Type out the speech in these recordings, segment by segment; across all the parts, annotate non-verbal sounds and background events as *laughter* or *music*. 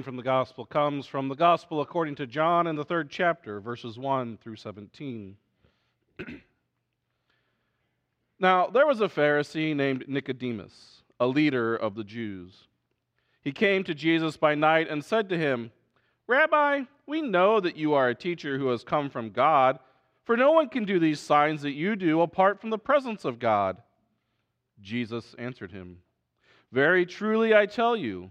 reading from the Gospel comes from the Gospel according to John in the third chapter, verses 1 through 17. *clears throat* now, there was a Pharisee named Nicodemus, a leader of the Jews. He came to Jesus by night and said to him, Rabbi, we know that you are a teacher who has come from God, for no one can do these signs that you do apart from the presence of God. Jesus answered him, Very truly I tell you,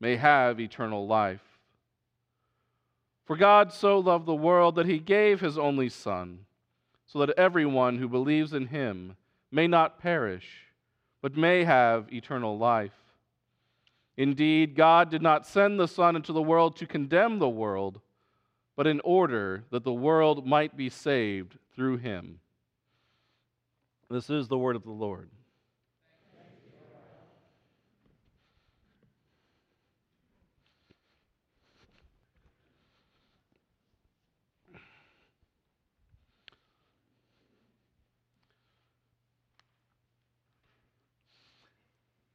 may have eternal life. For God so loved the world that he gave his only Son, so that everyone who believes in him may not perish, but may have eternal life. Indeed, God did not send the Son into the world to condemn the world, but in order that the world might be saved through him. This is the word of the Lord.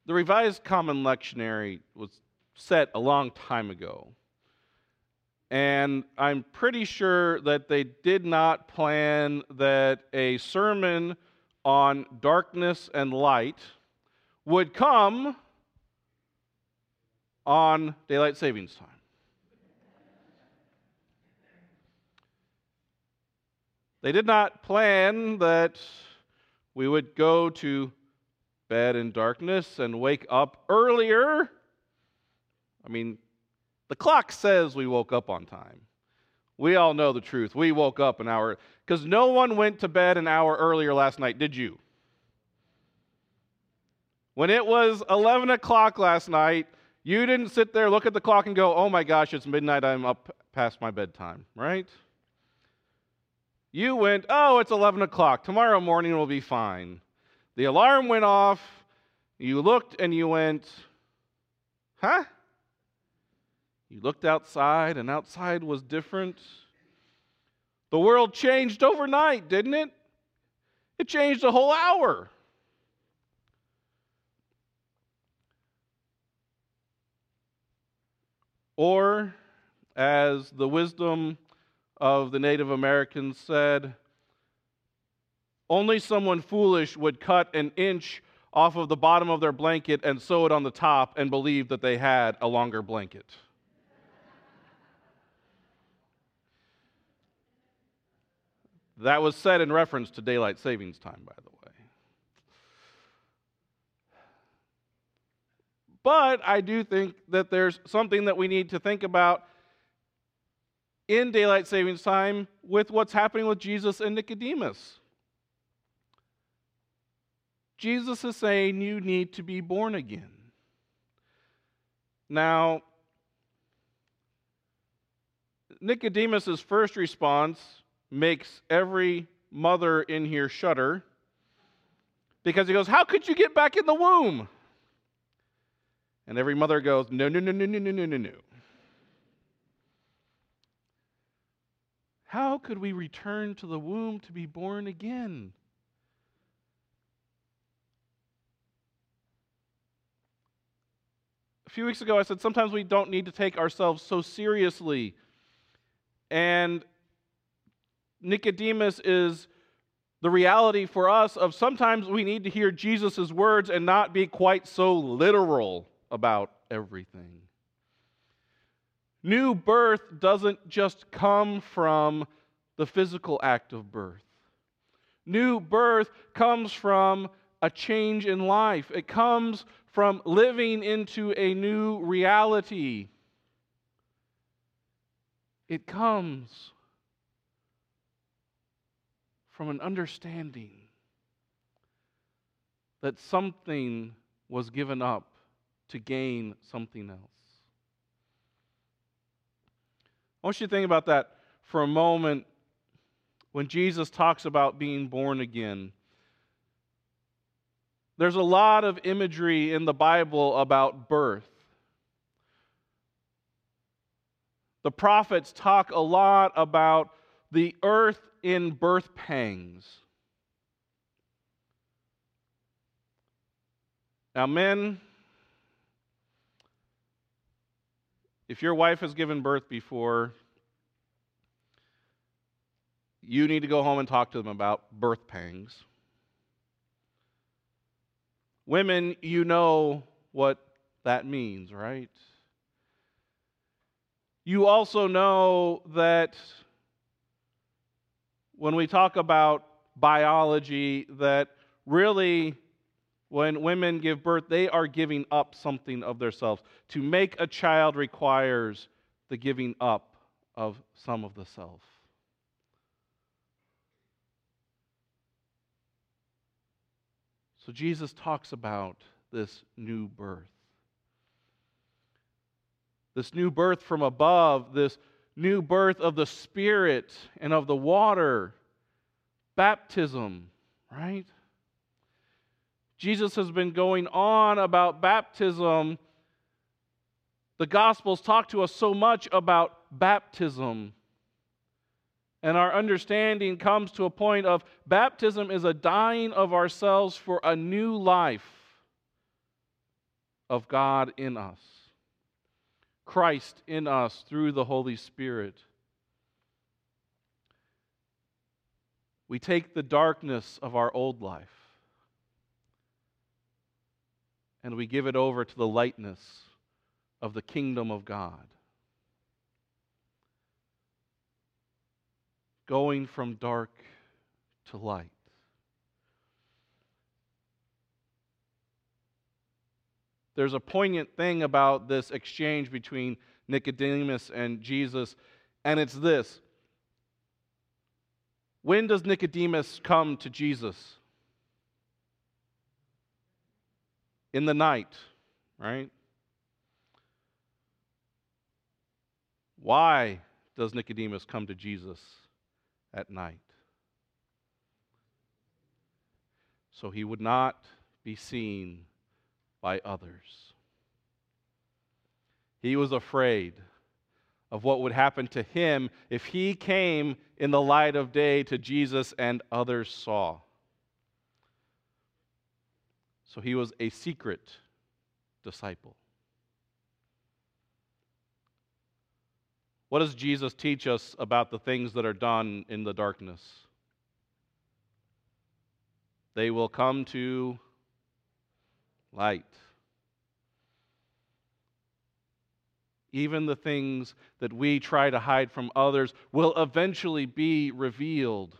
The Revised Common Lectionary was set a long time ago. And I'm pretty sure that they did not plan that a sermon on darkness and light would come on daylight savings time. They did not plan that we would go to bed in darkness and wake up earlier. I mean, the clock says we woke up on time. We all know the truth. We woke up an hour because no one went to bed an hour earlier last night, did you? When it was 11 o'clock last night, you didn't sit there, look at the clock, and go, oh my gosh, it's midnight, I'm up past my bedtime, right? You went, oh, it's 11 o'clock, tomorrow morning will be fine. The alarm went off. You looked and you went, huh? You looked outside, and outside was different. The world changed overnight, didn't it? It changed a whole hour. Or, as the wisdom of the Native Americans said, only someone foolish would cut an inch off of the bottom of their blanket and sew it on the top and believe that they had a longer blanket. That was said in reference to daylight savings time, by the way. But I do think that there's something that we need to think about in daylight savings time with what's happening with Jesus and Nicodemus. Jesus is saying you need to be born again. Now, Nicodemus' first response makes every mother in here shudder because he goes, How could you get back in the womb? And every mother goes, No, no, no, no, no, no, no, no, no. How could we return to the womb to be born again? Few weeks ago, I said sometimes we don't need to take ourselves so seriously. And Nicodemus is the reality for us of sometimes we need to hear Jesus' words and not be quite so literal about everything. New birth doesn't just come from the physical act of birth. New birth comes from a change in life. It comes from living into a new reality. It comes from an understanding that something was given up to gain something else. I want you to think about that for a moment when Jesus talks about being born again. There's a lot of imagery in the Bible about birth. The prophets talk a lot about the earth in birth pangs. Now, men, If your wife has given birth before, you need to go home and talk to them about birth pangs. Women, you know what that means, right? You also know that when we talk about biology, that really when women give birth, they are giving up something of themselves. To make a child requires the giving up of some of the self. So Jesus talks about this new birth. This new birth from above, this new birth of the Spirit and of the water, baptism, right? Jesus has been going on about baptism. The Gospels talk to us so much about baptism. And our understanding comes to a point of baptism is a dying of ourselves for a new life of God in us, Christ in us through the Holy Spirit. We take the darkness of our old life and we give it over to the lightness of the kingdom of God. Going from dark to light. There's a poignant thing about this exchange between Nicodemus and Jesus, and it's this. When does Nicodemus come to Jesus? in the night, right? Why does Nicodemus come to Jesus at night? So he would not be seen by others. He was afraid of what would happen to him if he came in the light of day to Jesus and others saw. So he was a secret disciple. What does Jesus teach us about the things that are done in the darkness? They will come to light. Even the things that we try to hide from others will eventually be revealed.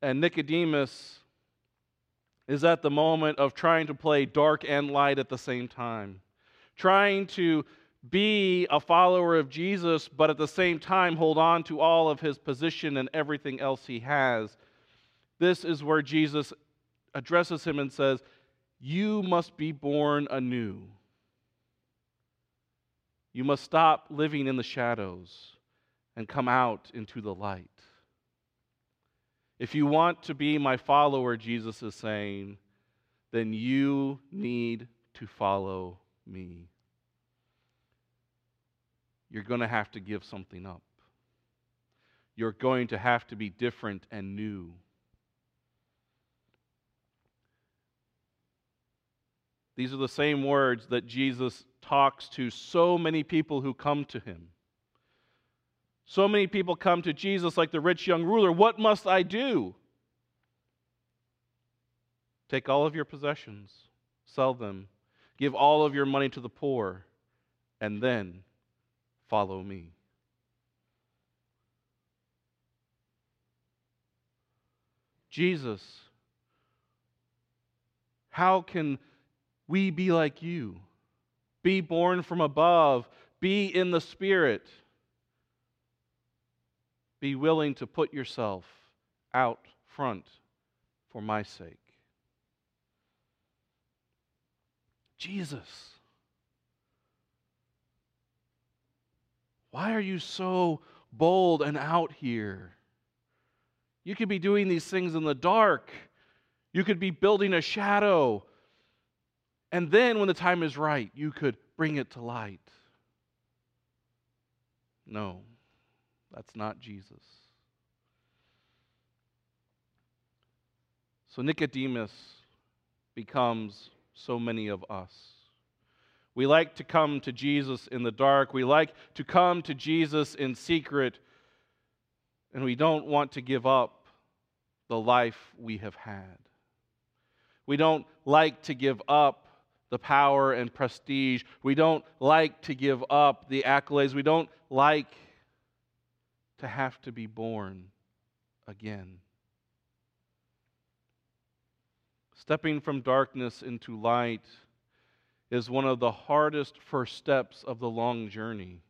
And Nicodemus is at the moment of trying to play dark and light at the same time, trying to be a follower of Jesus, but at the same time hold on to all of his position and everything else he has. This is where Jesus addresses him and says, You must be born anew. You must stop living in the shadows and come out into the light. If you want to be my follower, Jesus is saying, then you need to follow me. you're going to have to give something up. You're going to have to be different and new. These are the same words that Jesus talks to so many people who come to him. So many people come to Jesus like the rich young ruler. What must I do? Take all of your possessions, sell them, give all of your money to the poor, and then follow me. Jesus, how can we be like you? Be born from above, be in the Spirit, be willing to put yourself out front for my sake. Jesus. Why are you so bold and out here? You could be doing these things in the dark. You could be building a shadow. And then, when the time is right, you could bring it to light. No, that's not Jesus. So Nicodemus becomes so many of us. We like to come to Jesus in the dark. We like to come to Jesus in secret. And we don't want to give up the life we have had. We don't like to give up the power and prestige. We don't like to give up the accolades. We don't like to have to be born again. Stepping from darkness into light is one of the hardest first steps of the long journey.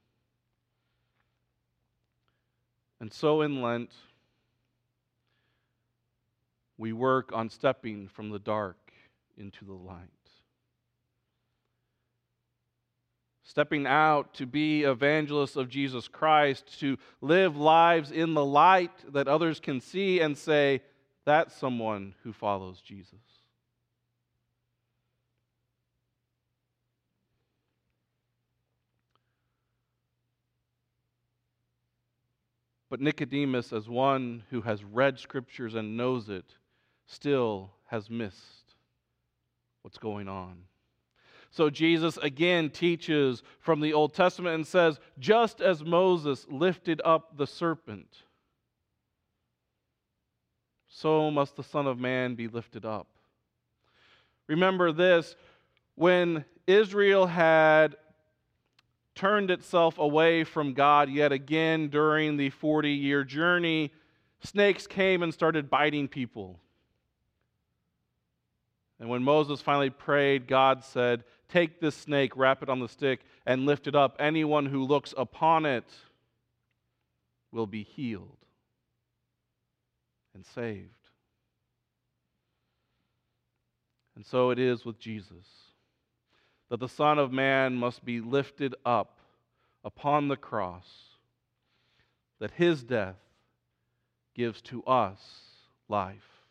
And so in Lent, we work on stepping from the dark into the light. Stepping out to be evangelists of Jesus Christ, to live lives in the light that others can see and say, that's someone who follows Jesus. But Nicodemus, as one who has read scriptures and knows it, still has missed what's going on. So Jesus again teaches from the Old Testament and says, just as Moses lifted up the serpent, so must the Son of Man be lifted up. Remember this when Israel had turned itself away from God yet again during the 40 year journey, snakes came and started biting people. And when Moses finally prayed, God said, Take this snake, wrap it on the stick, and lift it up. Anyone who looks upon it will be healed and saved. And so it is with Jesus that the Son of Man must be lifted up upon the cross, that his death gives to us life,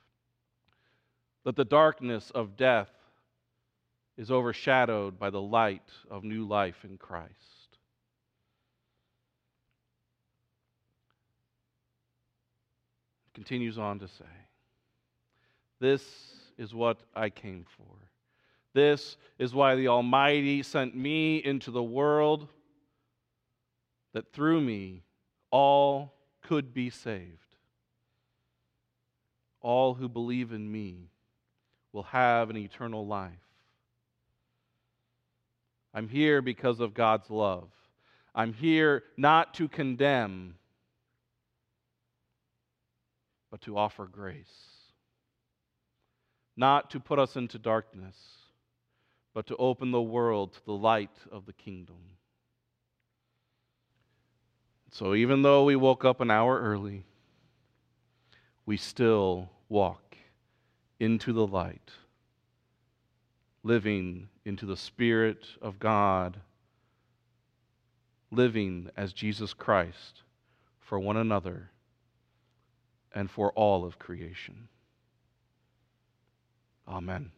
that the darkness of death is overshadowed by the light of new life in Christ. continues on to say, This is what I came for this is why the Almighty sent me into the world, that through me all could be saved. All who believe in me will have an eternal life. I'm here because of God's love. I'm here not to condemn, but to offer grace, not to put us into darkness but to open the world to the light of the kingdom. So even though we woke up an hour early, we still walk into the light, living into the Spirit of God, living as Jesus Christ for one another and for all of creation. Amen.